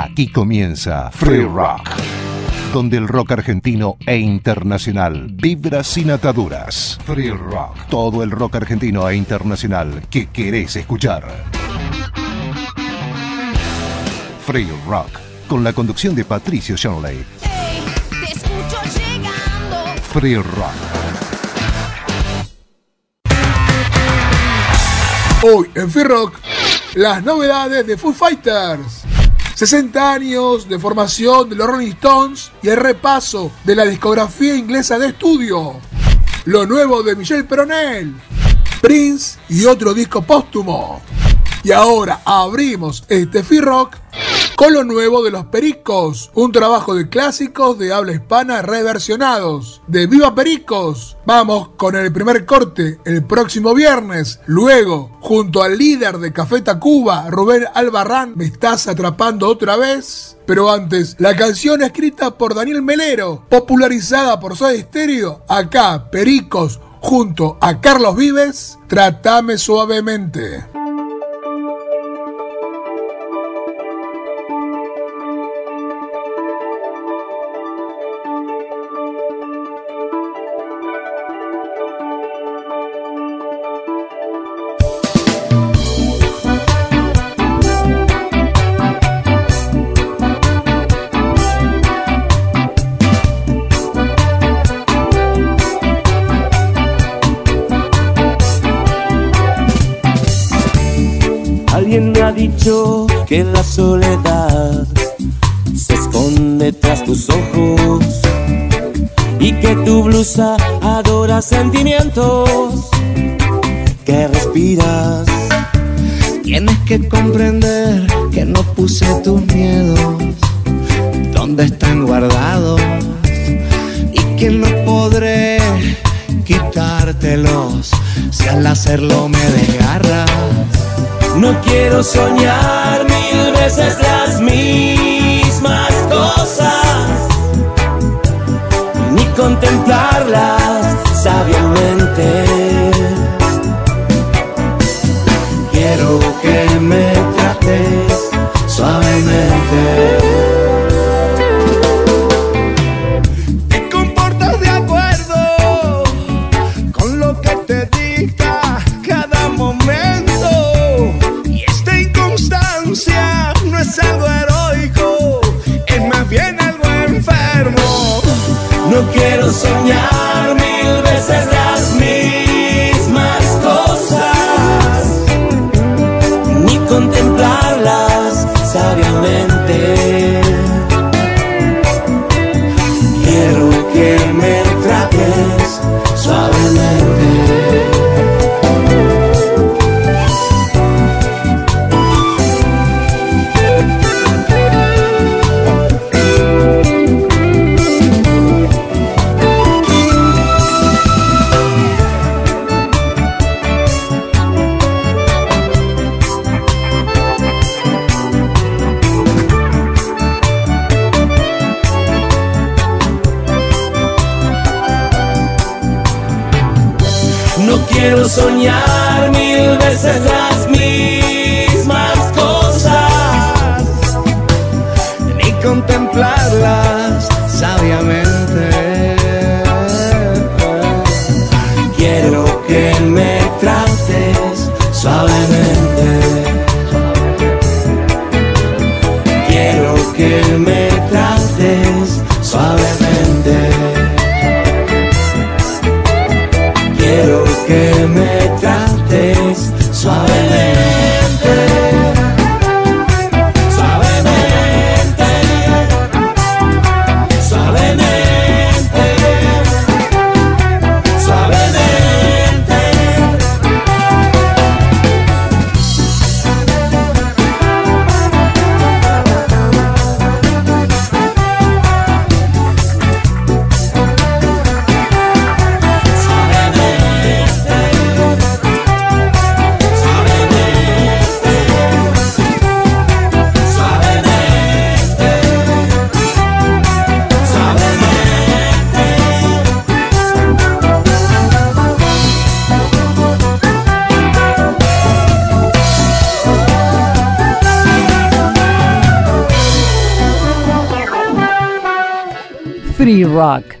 Aquí comienza Free Rock, donde el rock argentino e internacional vibra sin ataduras. Free Rock, todo el rock argentino e internacional que querés escuchar. Free Rock, con la conducción de Patricio Shanley. Free Rock. Hoy en Free Rock, las novedades de Foo Fighters. 60 años de formación de los Rolling Stones y el repaso de la discografía inglesa de estudio. Lo nuevo de Michel Peronel, Prince y otro disco póstumo. Y ahora abrimos este Free Rock con lo nuevo de los Pericos, un trabajo de clásicos de habla hispana reversionados. De Viva Pericos, vamos con el primer corte el próximo viernes. Luego, junto al líder de Café Tacuba, Rubén Albarrán, me estás atrapando otra vez. Pero antes, la canción escrita por Daniel Melero, popularizada por Soda Stereo, acá, Pericos, junto a Carlos Vives, Tratame suavemente. Adora sentimientos que respiras. Tienes que comprender que no puse tus miedos donde están guardados y que no podré quitártelos si al hacerlo me desgarras. No quiero soñar mil veces las mismas cosas, contemplarlas sabiamente. Quiero que me trates suavemente. Quiero soñar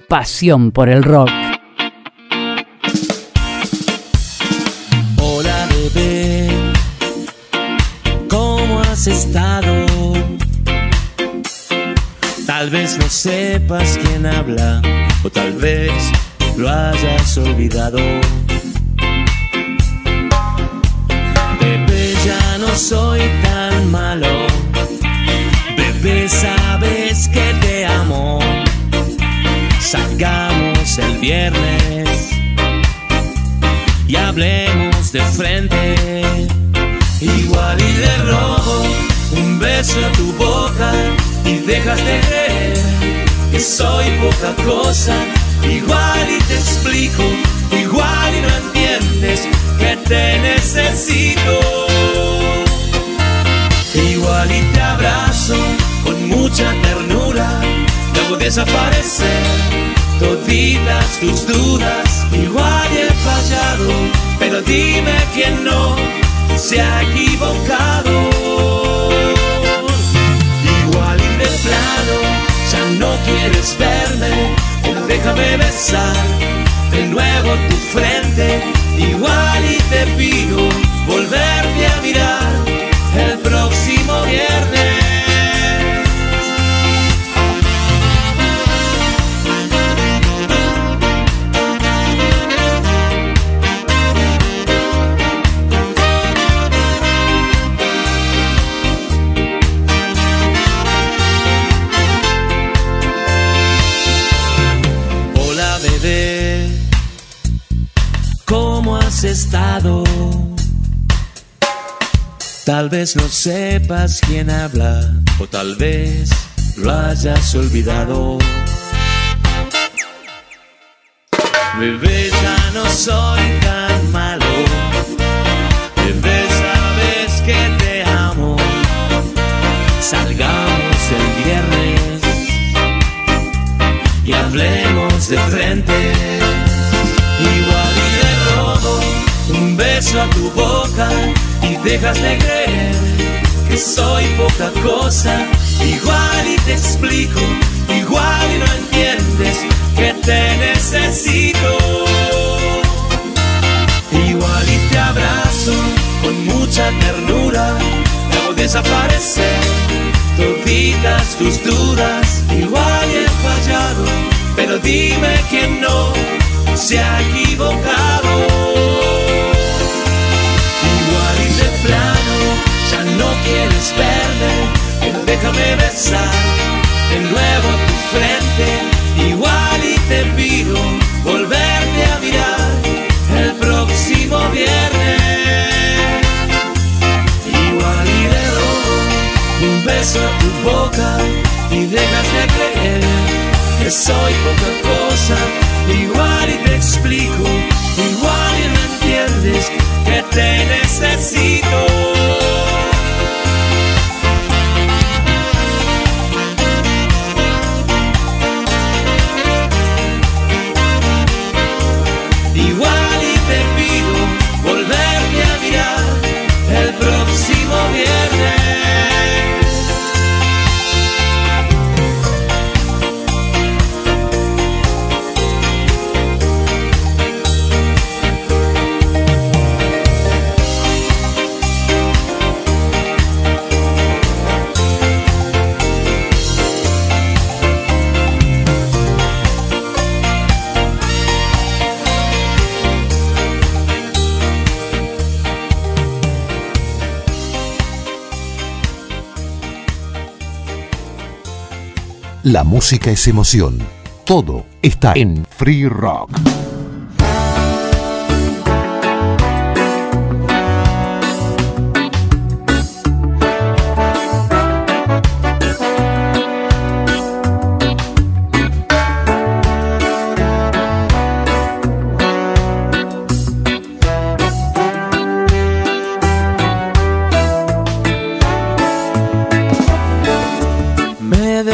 pasión por el rock. Soy poca cosa. Igual y te explico, igual y no entiendes que te necesito. Igual y te abrazo con mucha ternura, luego desaparecer toditas tus dudas. Igual y he fallado, pero dime quién no se ha equivocado. Quieres verme, déjame besar de nuevo tu frente. Igual y te pido volverte a mirar el próximo viernes. Tal vez no sepas quién habla o tal vez lo hayas olvidado. Bebé, ya no soy tan malo. Bebé, sabes que te amo. Salgamos el viernes y hablemos de frente. Beso a tu boca y dejas de creer que soy poca cosa. Igual y te explico, igual y no entiendes que te necesito. Igual y te abrazo con mucha ternura, hago desaparecer toditas tus dudas. Igual y he fallado, pero dime quién no se ha equivocado. Quieres verme, pero déjame besar de nuevo tu frente. Igual y te pido volverte a mirar el próximo viernes. Igual y le robo un beso a tu boca y dejas de creer que soy poca cosa. Igual y te explico, igual y no entiendes que te necesito. La música es emoción. Todo está en Free Rock.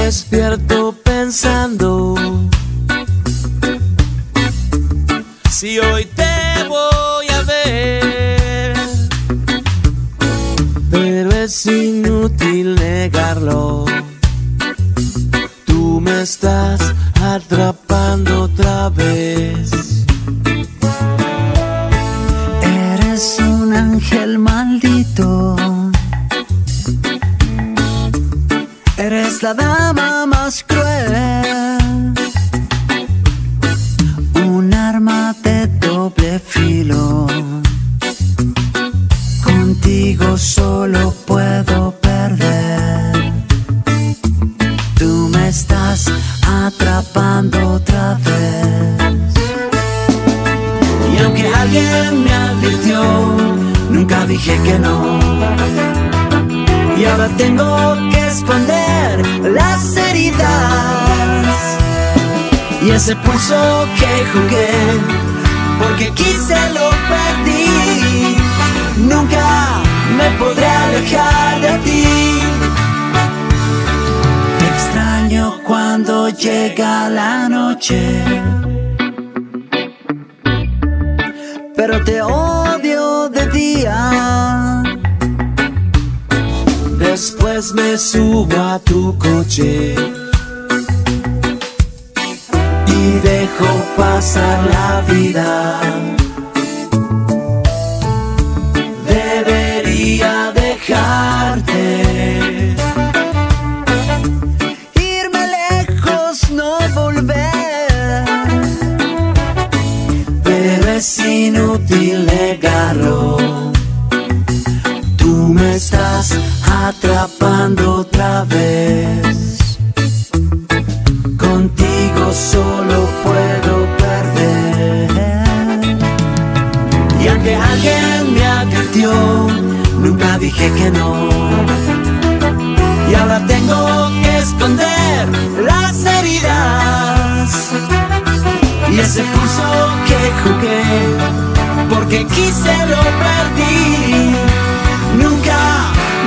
Despierto es inútil negarlo. Tú me estás atrapando otra vez. Contigo solo puedo perder. Y aunque alguien me advirtió, nunca dije que no. Y ahora tengo que esconder ese pulso que jugué, porque quise lo perdí. Nunca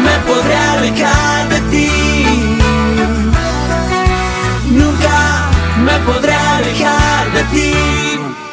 me podré alejar de ti. Nunca me podré alejar de ti.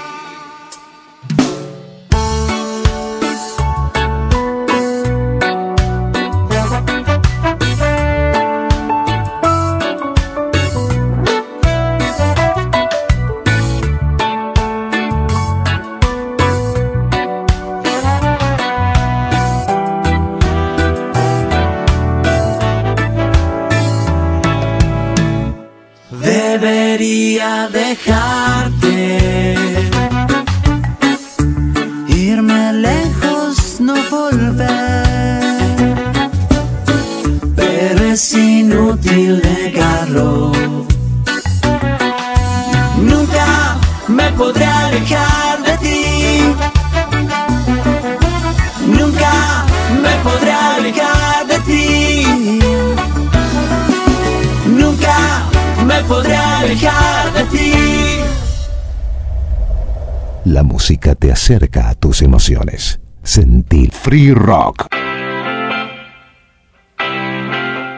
Acerca a tus emociones. Sentir Free Rock.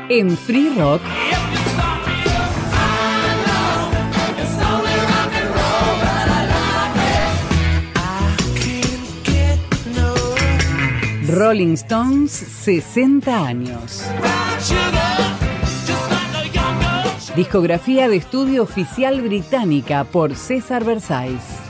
En Free Rock. Rolling Stones 60 años. Discografía de estudio oficial británica por César Versailles.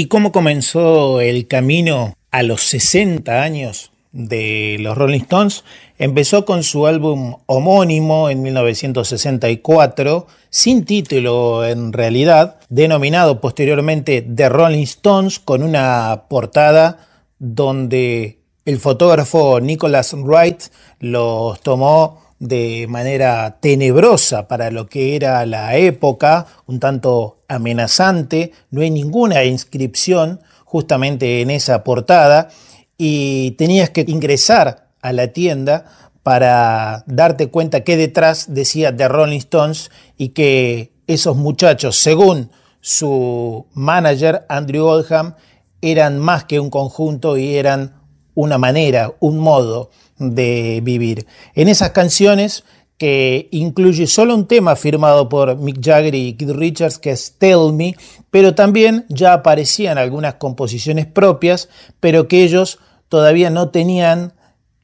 ¿Y cómo comenzó el camino a los 60 años de los Rolling Stones? Empezó con su álbum homónimo en 1964, sin título en realidad, denominado posteriormente The Rolling Stones, con una portada donde el fotógrafo Nicholas Wright los tomó de manera tenebrosa para lo que era la época, un tanto amenazante, no hay ninguna inscripción justamente en esa portada y tenías que ingresar a la tienda para darte cuenta que detrás decía The Rolling Stones y que esos muchachos, según su manager Andrew Oldham, eran más que un conjunto y eran una manera, un modo de vivir. En esas canciones que incluye solo un tema firmado por Mick Jagger y Keith Richards, que es Tell Me, pero también ya aparecían algunas composiciones propias, pero que ellos todavía no tenían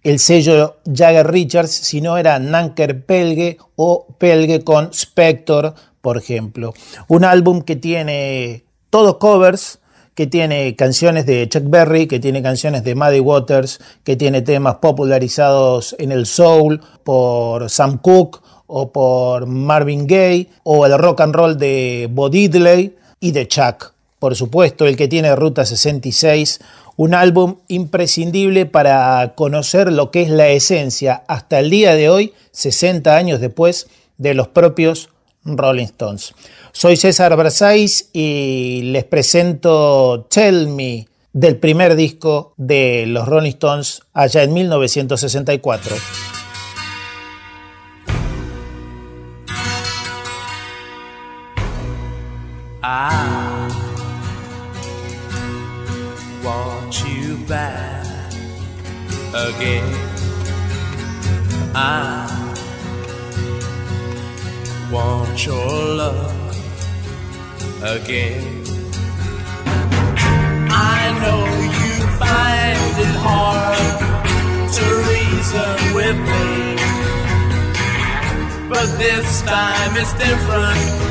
el sello Jagger Richards, sino era Nanker Pelge o Pelge con Spector, por ejemplo. Un álbum que tiene todos covers, que tiene canciones de Chuck Berry, que tiene canciones de Muddy Waters, que tiene temas popularizados en el soul por Sam Cooke o por Marvin Gaye, o el rock and roll de Bo Diddley y de Chuck. Por supuesto, el que tiene Ruta 66, un álbum imprescindible para conocer lo que es la esencia hasta el día de hoy, 60 años después, de los propios Rolling Stones. Soy César Versailles y les presento Tell Me del primer disco de los Rolling Stones allá en 1964. I want you back again. I want your love again. I know you find it hard to reason with me, but this time it's different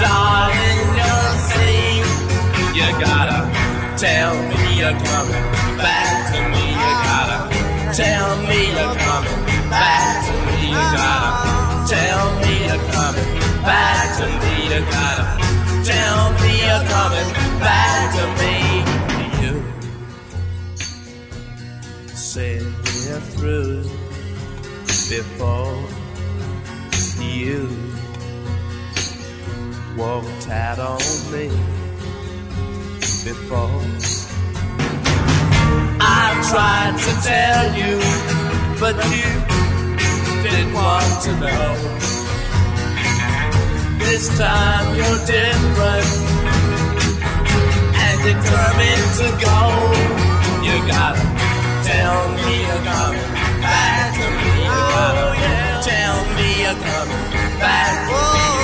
darling, you're saying you gotta tell me you're coming back to me. You gotta tell me you're coming back to me. You gotta tell me you're coming back to me. You gotta tell me you're coming back to me. You said we're through before you walked out on me before. I tried to tell you, but you didn't want to know. This time you're different and determined to go. You gotta tell me you're coming back to me. You gotta oh, tell me you're coming back to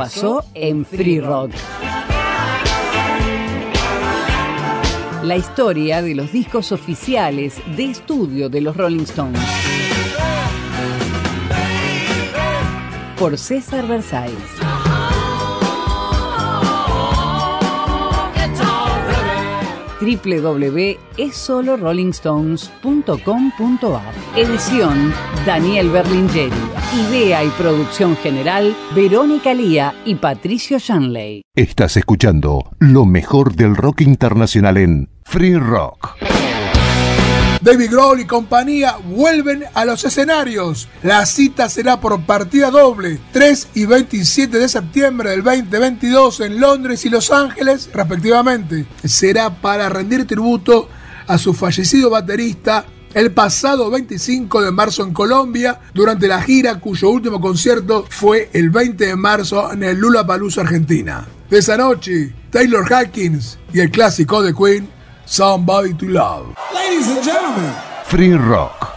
pasó en Free Rock. La historia de los discos oficiales de estudio de los Rolling Stones. Por César Versailles. www.esolorollingstones.com.ar Edición Daniel Berlingeri. Idea y producción general Verónica Lía y Patricio Shanley. Estás escuchando lo mejor del rock internacional en Free Rock. David Grohl y compañía vuelven a los escenarios. La cita será por partida doble, 3 y 27 de septiembre del 2022 en Londres y Los Ángeles, respectivamente. Será para rendir tributo a su fallecido baterista el pasado 25 de marzo en Colombia, durante la gira cuyo último concierto fue el 20 de marzo en el Lula Argentina. De esa noche, Taylor Hawkins y el clásico de Queen, Somebody to Love. Ladies and gentlemen. Free Rock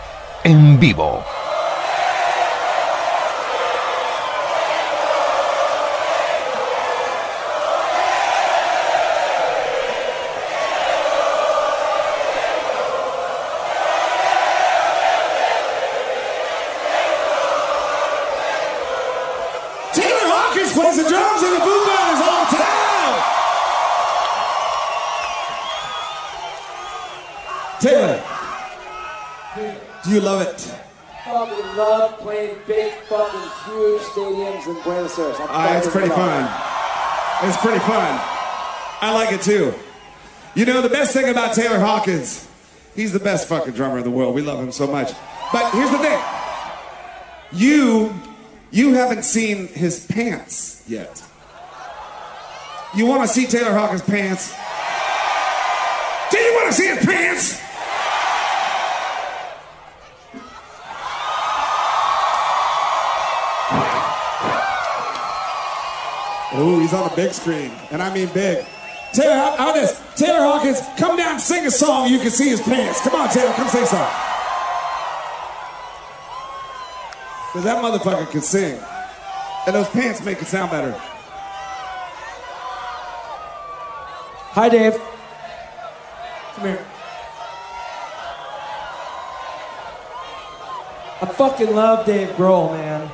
en vivo. Do you love it? fucking love playing big, fucking huge stadiums in Buenos Aires. Uh, it's pretty fun. It's pretty fun. I like it too. You know, the best thing about Taylor Hawkins, he's the best fucking drummer in the world. We love him so much. But here's the thing. You, you haven't seen his pants yet. You want to see Taylor Hawkins' pants? Do you want to see his pants? Oh, he's on the big screen, and I mean big. Taylor, how, this? Taylor Hawkins, come down, sing a song. You can see his pants. Come on, Taylor, come sing a. Cause that motherfucker can sing, and those pants make it sound better. Hi, Dave. Come here. I fucking love Dave Grohl, man.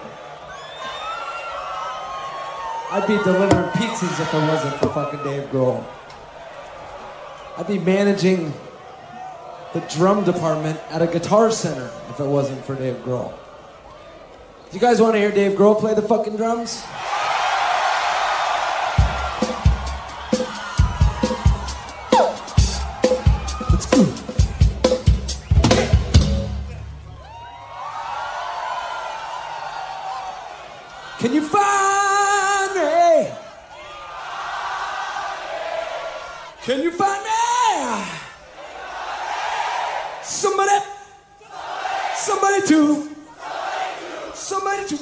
I'd be delivering pizzas if it wasn't for fucking Dave Grohl. I'd be managing the drum department at a guitar center if it wasn't for Dave Grohl. Do you guys want to hear Dave Grohl play the fucking drums? Somebody to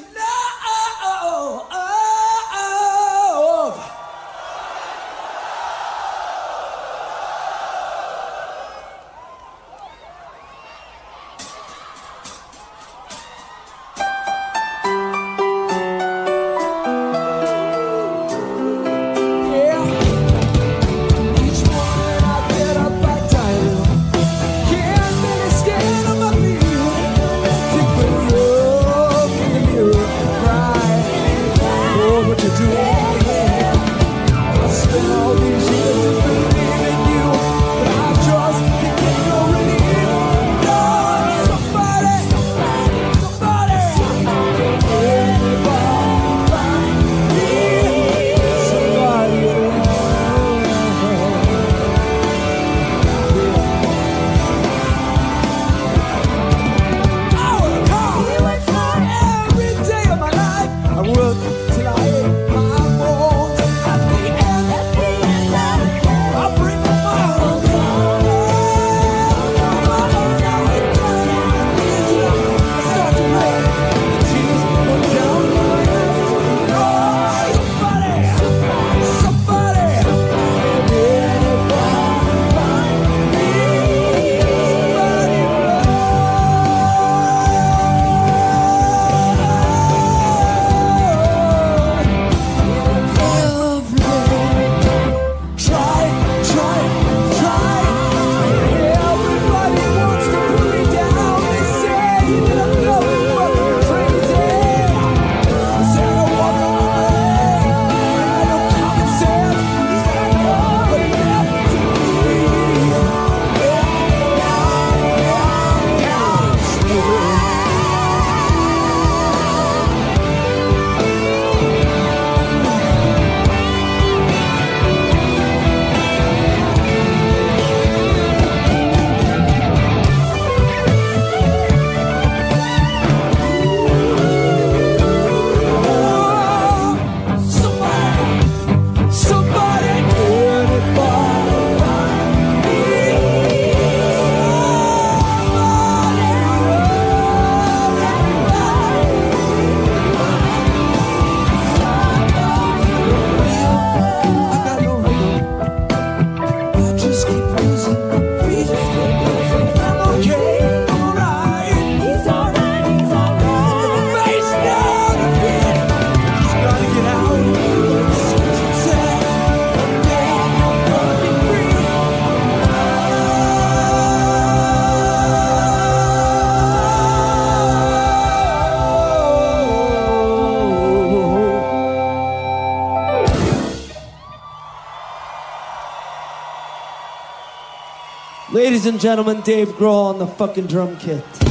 and gentlemen, Dave Grohl on the fucking drum kit.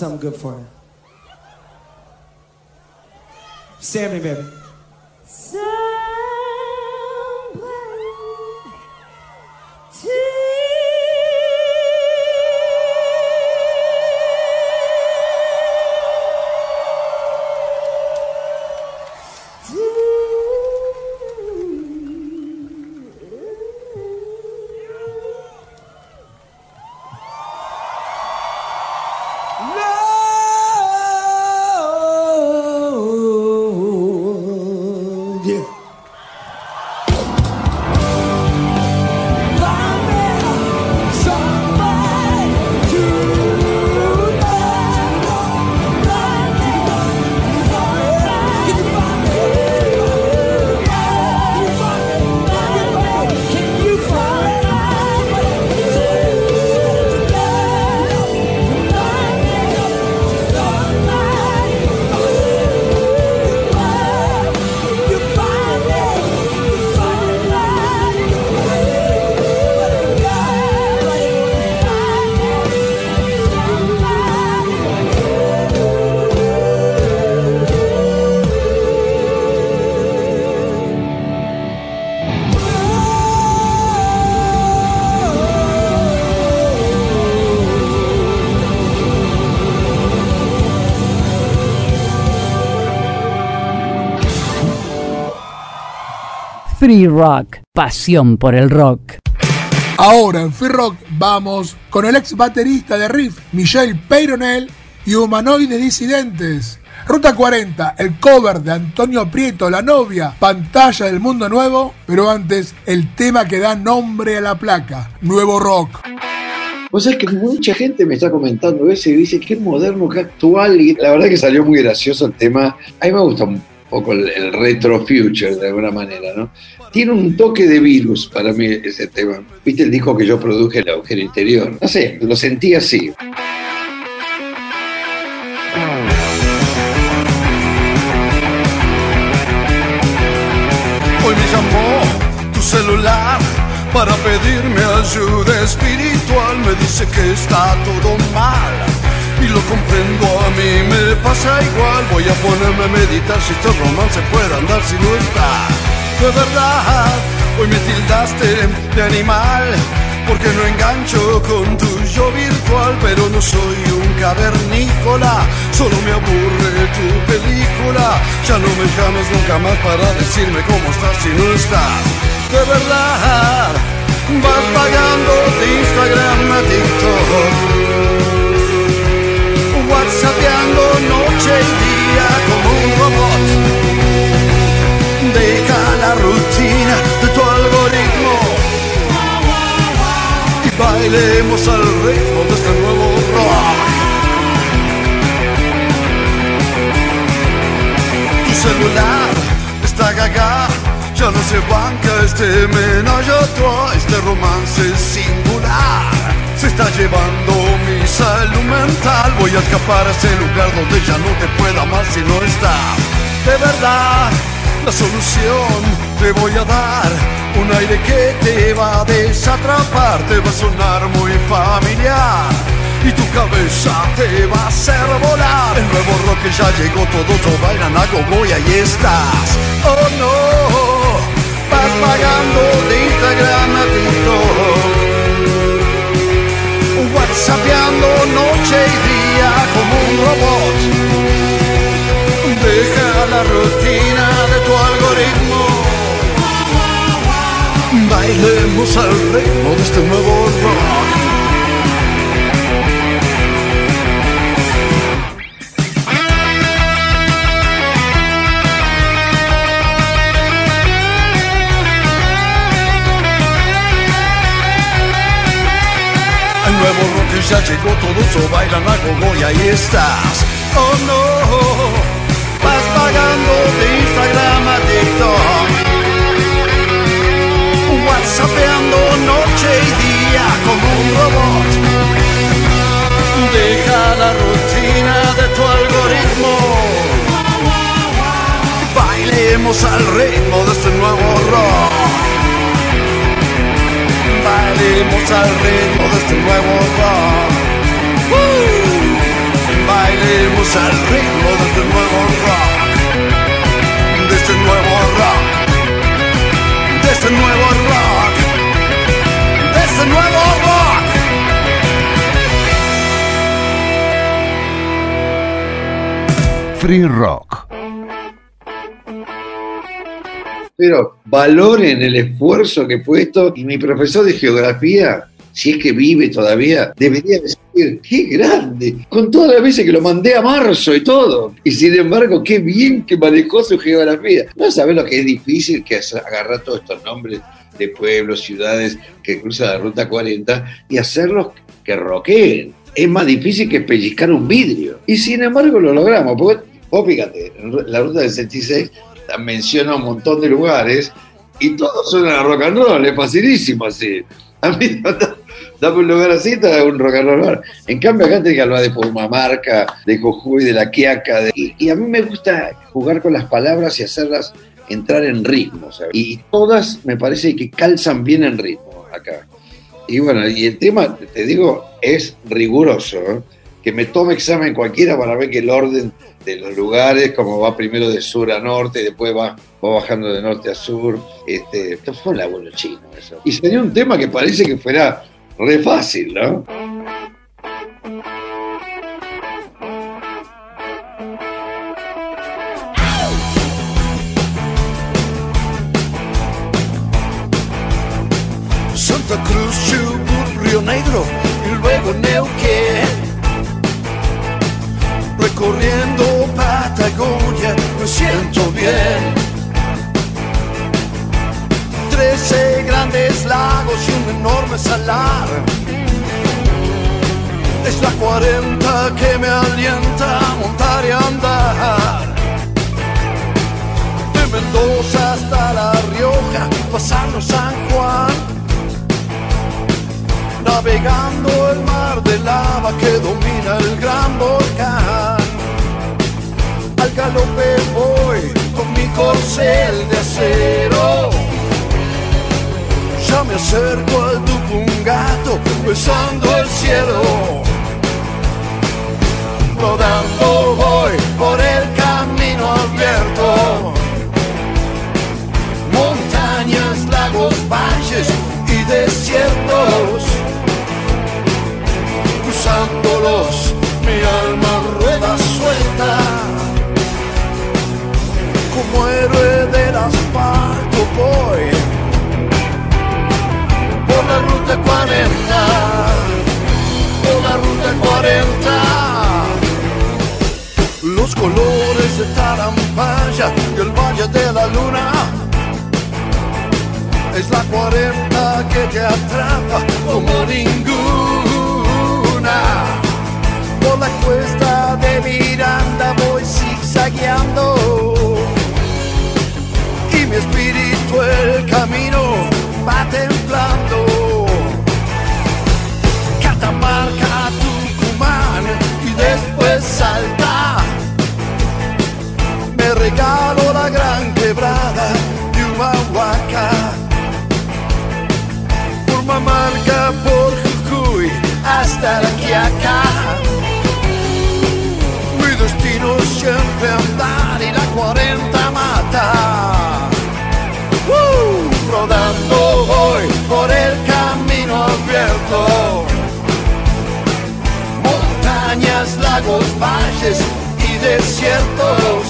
Something good for you. Rock, pasión por el rock. Ahora en Free Rock vamos con el ex baterista de Riff, Michel Peyronel y Humanoides Disidentes. Ruta 40, el cover de Antonio Prieto, La novia, pantalla del mundo nuevo, pero antes el tema que da nombre a la placa, Nuevo Rock. Vos sabés que mucha gente me está comentando eso y dice qué moderno, qué actual. Y la verdad que salió muy gracioso el tema. A mí me gusta un poco el, el retro future de alguna manera, ¿no? Tiene un toque de virus para mí ese tema. ¿Viste el disco que yo produje, El agujero interior? No sé, lo sentí así. Hoy me llamó tu celular para pedirme ayuda espiritual. Me dice que está todo mal y lo comprendo, a mí me pasa igual. Voy a ponerme a meditar si estos romances puede andar si no está. De verdad, hoy me tildaste de animal. Porque no engancho con tu yo virtual, pero no soy un cavernícola, solo me aburre tu película. Ya no me llames nunca más para decirme cómo estás si no estás. De verdad, vas pagando de Instagram a TikTok, whatsappeando noche y día como un robot. Deja la rutina de tu algoritmo y bailemos al ritmo de este nuevo rock. Tu celular está gaga. Ya no se banca este menaje a este romance singular se está llevando mi salud mental. Voy a escapar a ese lugar donde ya no te pueda más si no estás. De verdad, la solución te voy a dar. Un aire que te va a desatrapar, te va a sonar muy familiar. Y tu cabeza te va a hacer volar. El nuevo rock ya llegó, todos lo bailan a gogo y ahí estás. Oh no, vas pagando de Instagram a TikTok. Whatsappeando noche y día como un robot. Deja la rutina de tu algoritmo. Bailemos al ritmo de este nuevo rock. Nuevo ya llegó, todos bailan a gogo y estás. Oh no, vas pagando de Instagram a TikTok. Whatsappeando noche y día como un robot. Deja la rutina de tu algoritmo. Bailemos al ritmo de este nuevo rock. Bailemos al ritmo de este nuevo rock. Bailemos al ritmo de este nuevo rock. De este nuevo rock. De este nuevo rock. De este nuevo rock. Free Rock. Pero valoren el esfuerzo que he puesto y mi profesor de geografía, si es que vive todavía, debería decir, qué grande, con todas las veces que lo mandé a marzo y todo. Y sin embargo, qué bien que manejó su geografía. No sabes lo que es difícil que agarrar todos estos nombres de pueblos, ciudades que cruzan la ruta 40 y hacerlos que roqueen. Es más difícil que pellizcar un vidrio. Y sin embargo lo logramos. Porque, vos fíjate, la ruta del 66 menciona un montón de lugares y todos suenan a rock and roll, es facilísimo así. A mí, dame un lugar así, te da un rock and roll. En cambio, acá tenés que hablar de Purmamarca, de Jujuy, de La Quiaca. y, a mí me gusta jugar con las palabras y hacerlas entrar en ritmo. Y todas me parece que calzan bien en ritmo acá. Y bueno, y el tema, te digo, es riguroso. ¿eh? Que me tome examen cualquiera para ver que el orden de los lugares, como va primero de sur a norte y después va, va bajando de norte a sur. Este, esto fue un abuelo chino eso. Y sería un tema que parece que fuera re fácil, ¿no? Santa Cruz, Chubut, Río Negro y luego Neuquén. Recorriendo Patagonia me siento bien. Trece grandes lagos y un enorme salar. Es la 40 que me alienta a montar y andar. De Mendoza hasta La Rioja, pasando San Juan navegando el mar de lava que domina el gran volcán. Al galope voy con mi corcel de acero. Ya me acerco al Tupungato, besando el cielo. Rodando voy por el camino abierto. Montañas, lagos, valles y desiertos cruzándolos, mi alma rueda suelta. Como héroe del asfalto voy por la ruta 40, por la ruta 40. Los colores de Tarampaya y el Valle de la Luna es la 40 mirada que te atrapa como ninguna. Por la cuesta de Miranda voy zigzagueando el camino lagos, valles y desiertos.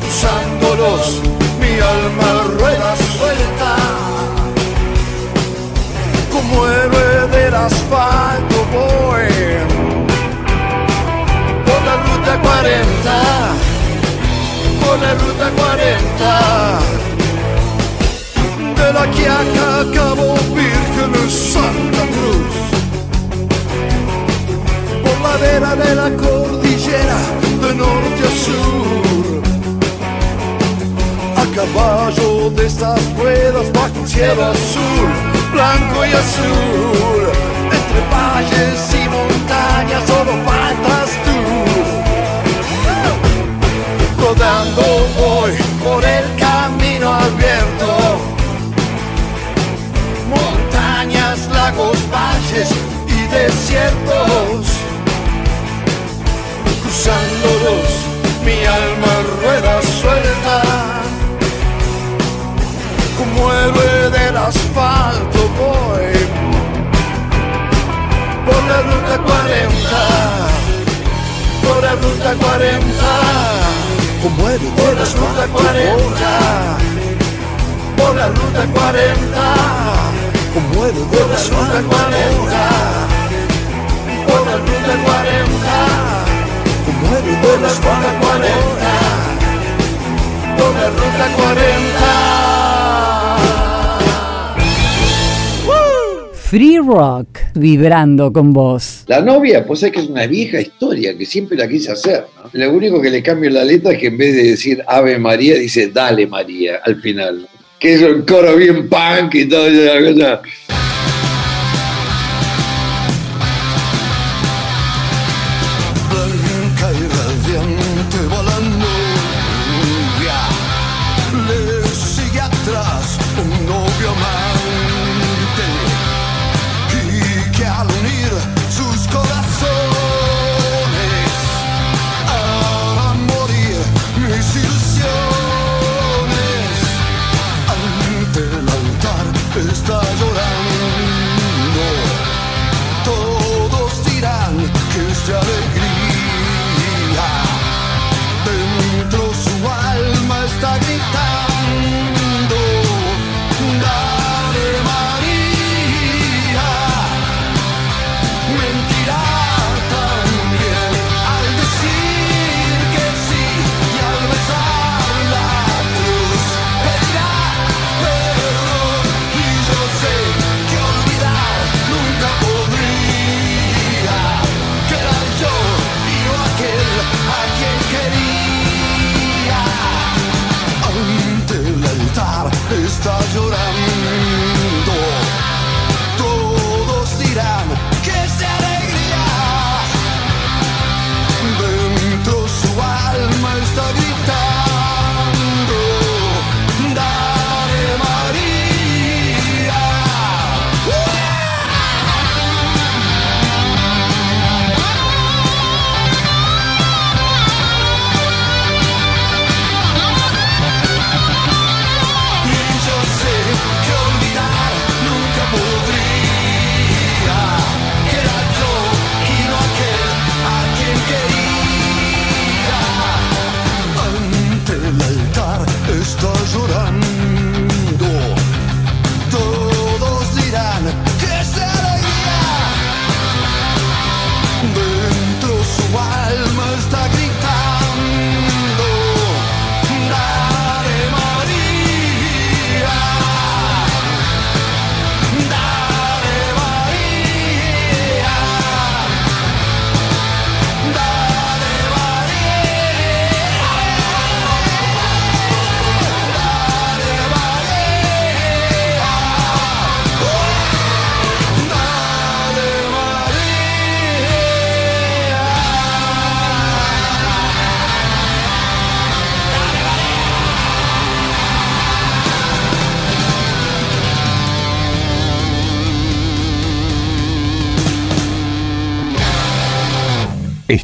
Cruzándolos, mi alma rueda suelta. Como héroe del asfalto voy por la ruta 40 por la ruta 40 de la Quiaca a Cabo Virgen en Santa Cruz por la vera de la cordillera de norte a sur a caballo de estas ruedas un cielo azul blanco y azul entre valles y montañas solo faltas tú rodando hoy por el camino abierto. Montañas, lagos, valles y desiertos. Mi alma rueda suelta. Como héroe del asfalto voy por la ruta 40 por la ruta 40 como héroe por la ruta 40 por la ruta 40 como héroe por la ruta 40 por la ruta 40 como héroe por la ruta 40 por la ruta 40 Free Rock, vibrando con vos. La novia, pues es que es una vieja historia que siempre la quise hacer. ¿no? Lo único que le cambio la letra es que en vez de decir Ave María, dice Dale María al final. Que es un coro bien punk y todo esa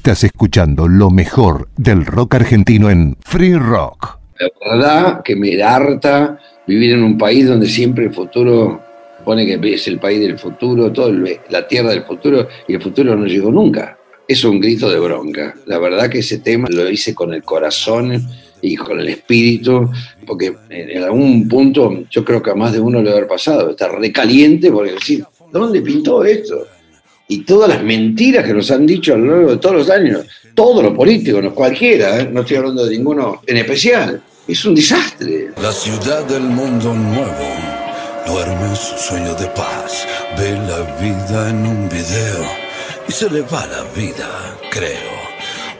Estás escuchando lo mejor del rock argentino en Free Rock. La verdad que me harta vivir en un país donde siempre el futuro pone que es el país del futuro, todo la tierra del futuro, y el futuro no llegó nunca. Es un grito de bronca. La verdad que ese tema lo hice con el corazón y con el espíritu, porque en algún punto yo creo que a más de uno le haber pasado, está recaliente porque decir, ¿dónde pintó esto? Y todas las mentiras que nos han dicho a lo largo de todos los años, todo lo político, no cualquiera, ¿eh? no estoy hablando de ninguno en especial, es un desastre. La ciudad del mundo nuevo duerme su sueño de paz, ve la vida en un video y se le va la vida, creo.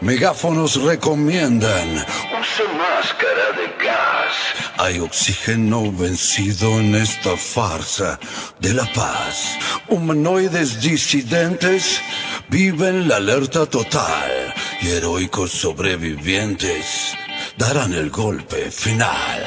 Megáfonos recomiendan use máscara de gas. Hay oxígeno vencido en esta farsa de la paz. Humanoides disidentes viven la alerta total y heroicos sobrevivientes darán el golpe final.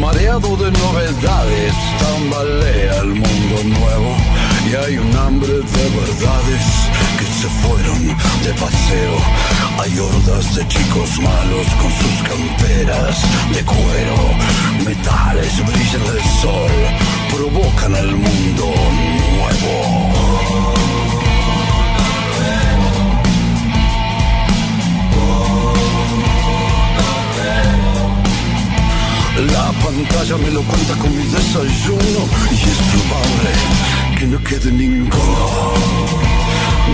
Mareado de novedades, tambalea el mundo nuevo y hay un hambre de verdades que se fueron de paseo. Hay hordas de chicos malos con sus camperas de cuero. Metales brillan del sol, provocan al mundo nuevo. La pantalla me lo cuenta con mi desayuno y es probable que no quede ninguno.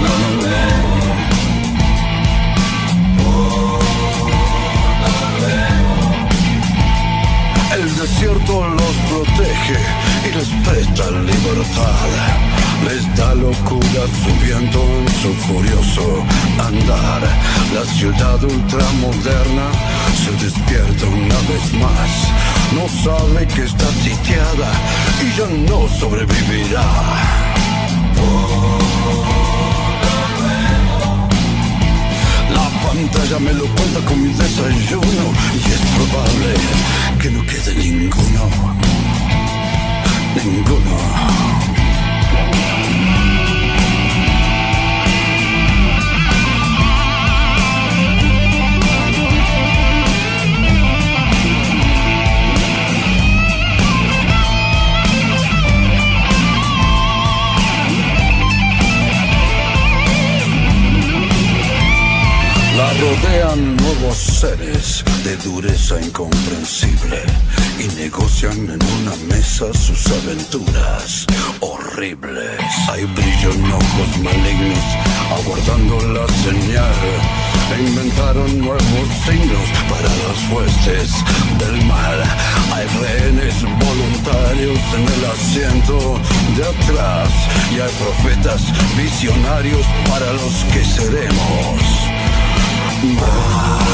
No, no, El desierto los protege y les presta libertad. Les da locura su viento en su furioso andar. La ciudad ultramoderna se despierta una vez más. No sabe que está sitiada y ya no sobrevivirá. La pantalla me lo cuenta con mi desayuno y es probable que no quede ninguno. Aventuras horribles. Hay brillo ojos malignos aguardando la señal. E inventaron nuevos signos para las huestes del mal. Hay rehenes voluntarios en el asiento de atrás y hay profetas visionarios para los que seremos. La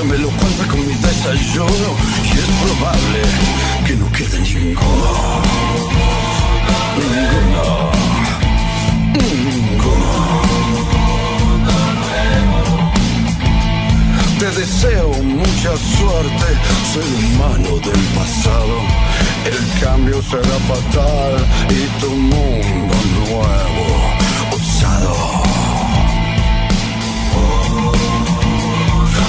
pantalla me lo cuenta con mi desayuno y es probable que no quede ninguno. Ninguno. Ninguno. Te deseo mucha suerte, ser humano del pasado el cambio será fatal y tu mundo nuevo usado.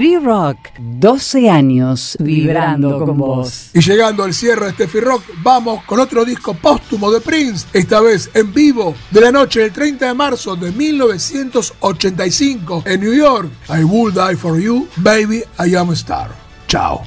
Free Rock, 12 años vibrando con vos. Y llegando al cierre de este Free Rock, vamos con otro disco póstumo de Prince, esta vez en vivo, de la noche del 30 de marzo de 1985 en New York. I Will Die For You, Baby, I Am a Star. Chao.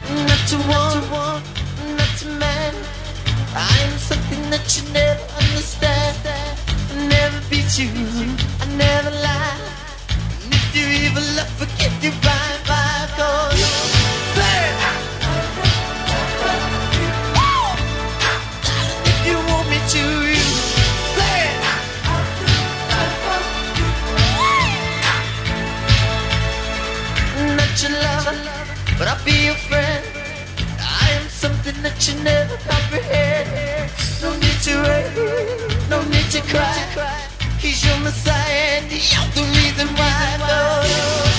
But I'll be your friend. I am something that you never comprehend. No need to worry, no need to cry. He's your messiah and the reason why.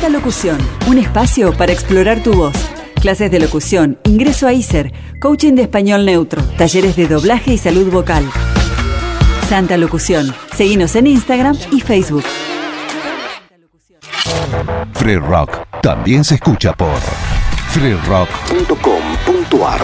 Santa Locución, un espacio para explorar tu voz. Clases de locución, ingreso a ISER, coaching de español neutro, talleres de doblaje y salud vocal. Santa Locución. Seguinos en Instagram y Facebook. Free Rock también se escucha por freerock.com.ar.